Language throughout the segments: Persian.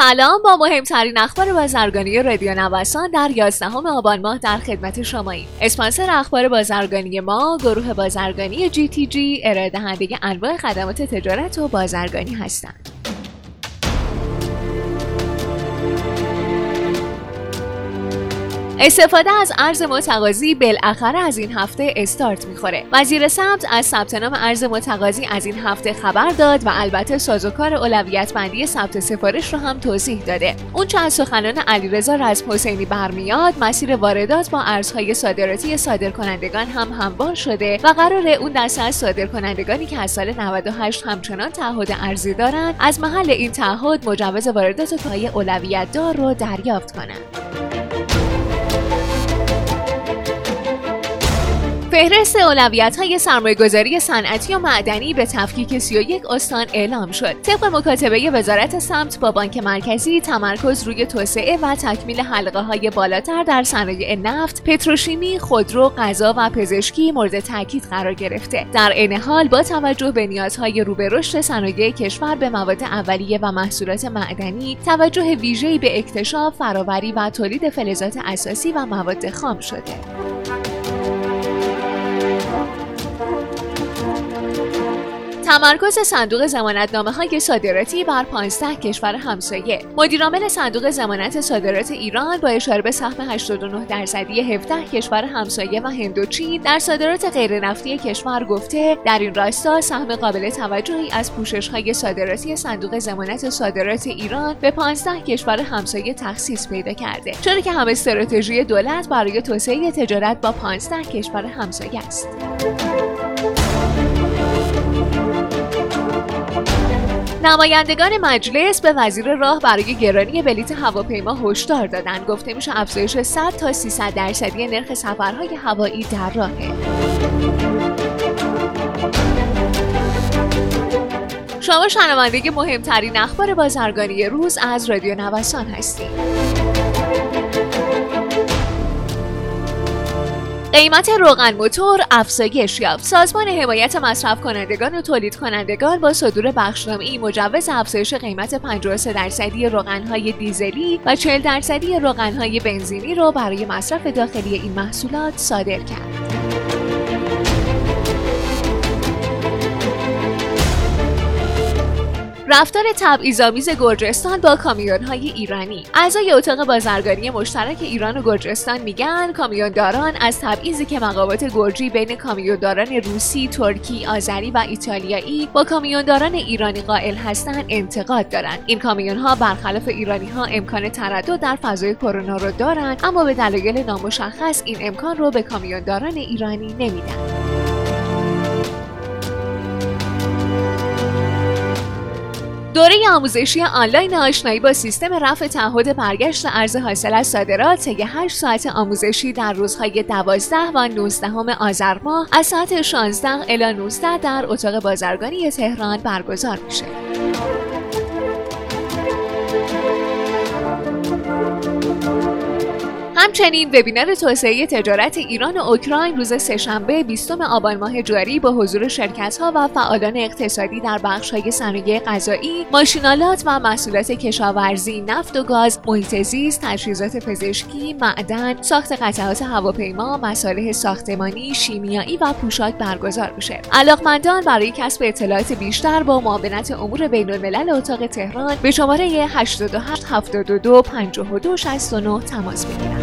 سلام با مهمترین اخبار بازرگانی رادیو نوسان در 11 آبان ماه در خدمت شماییم. اسپانسر اخبار بازرگانی ما گروه بازرگانی جی تی جی ارائه دهنده انواع خدمات تجارت و بازرگانی هستند. استفاده از ارز متقاضی بالاخره از این هفته استارت می‌خوره. وزیر سمت از ثبت نام ارز متقاضی از این هفته خبر داد و البته سازوکار اولویت بندی ثبت سفارش رو هم توضیح داده. اون چه از سخنان علیرضا رزم حسینی برمیاد مسیر واردات با ارزهای صادراتی صادرکنندگان هم هموار شده و قرار اون دسته از صادرکنندگانی که از سال 98 همچنان تعهد ارزی دارند از محل این تعهد مجوز واردات پای اولویت دار رو دریافت کنند. فهرست اولویت های سرمایه گذاری صنعتی و معدنی به تفکیک 31 استان اعلام شد. طبق مکاتبه وزارت سمت با بانک مرکزی تمرکز روی توسعه و تکمیل حلقه های بالاتر در صنایع نفت، پتروشیمی، خودرو، غذا و پزشکی مورد تاکید قرار گرفته. در عین حال با توجه به نیازهای رو به رشد صنایع کشور به مواد اولیه و محصولات معدنی، توجه ویژه‌ای به اکتشاف، فراوری و تولید فلزات اساسی و مواد خام شده. تمرکز صندوق زمانتنامه های صادراتی بر 15 کشور همسایه. مدیرعامل صندوق زمانت صادرات ایران با اشاره به سهم 89 درصدی 17 کشور همسایه و هند و چین در صادرات غیرنفتی کشور گفته در این راستا سهم قابل توجهی از پوشش های صادراتی صندوق زمانت صادرات ایران به 15 کشور همسایه تخصیص پیدا کرده. چون که هم استراتژی دولت برای توسعه تجارت با 15 کشور همسایه است. نمایندگان مجلس به وزیر راه برای گرانی بلیت هواپیما هشدار دادند. گفته میشه افزایش 100 تا 300 درصدی نرخ سفرهای هوایی در راهه. شما شنونده مهمترین اخبار بازرگانی روز از رادیو نوسان هستید. قیمت روغن موتور افزایش یافت سازمان حمایت مصرف کنندگان و تولید کنندگان با صدور بخشنامه‌ای مجوز افزایش قیمت 53 درصدی روغن‌های دیزلی و 40 درصدی روغن‌های بنزینی را برای مصرف داخلی این محصولات صادر کرد. رفتار تبعیض‌آمیز گرجستان با کامیون‌های ایرانی. اعضای اتاق بازرگانی مشترک ایران و گرجستان میگن کامیونداران از تبعیضی که مقامات گرجی بین کامیونداران روسی، ترکی، آذری و ایتالیایی با کامیونداران ایرانی قائل هستند انتقاد دارند این کامیون‌ها برخلاف ایرانی‌ها امکان تردد در فضای کرونا رو دارند اما به دلایل نامشخص این امکان رو به کامیونداران ایرانی نمیدن. دوره آموزشی آنلاین آشنایی با سیستم رفع تعهد برگشت ارز حاصل از صادرات طی 8 ساعت آموزشی در روزهای 12 و 19 آذر ماه از ساعت 16 الی 19 در اتاق بازرگانی تهران برگزار میشه. همچنین وبینار توسعه تجارت ایران و اوکراین روز سهشنبه 20 آبان ماه جاری با حضور شرکت‌ها و فعالان اقتصادی در بخش‌های صنایع غذایی، ماشینالات و محصولات کشاورزی، نفت و گاز، محیط زیست، تجهیزات پزشکی، معدن، ساخت قطعات هواپیما، مصالح ساختمانی، شیمیایی و پوشاک برگزار میشه. علاقمندان برای کسب اطلاعات بیشتر با معاونت امور بین‌الملل اتاق تهران به شماره 88 72 52 69 تماس بگیرند.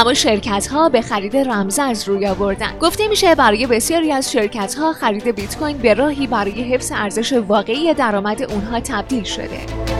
اما شرکت ها به خرید رمزارز روی آوردن. گفته میشه برای بسیاری از شرکت ها خرید بیت کوین به راهی برای حفظ ارزش واقعی درآمد اونها تبدیل شده.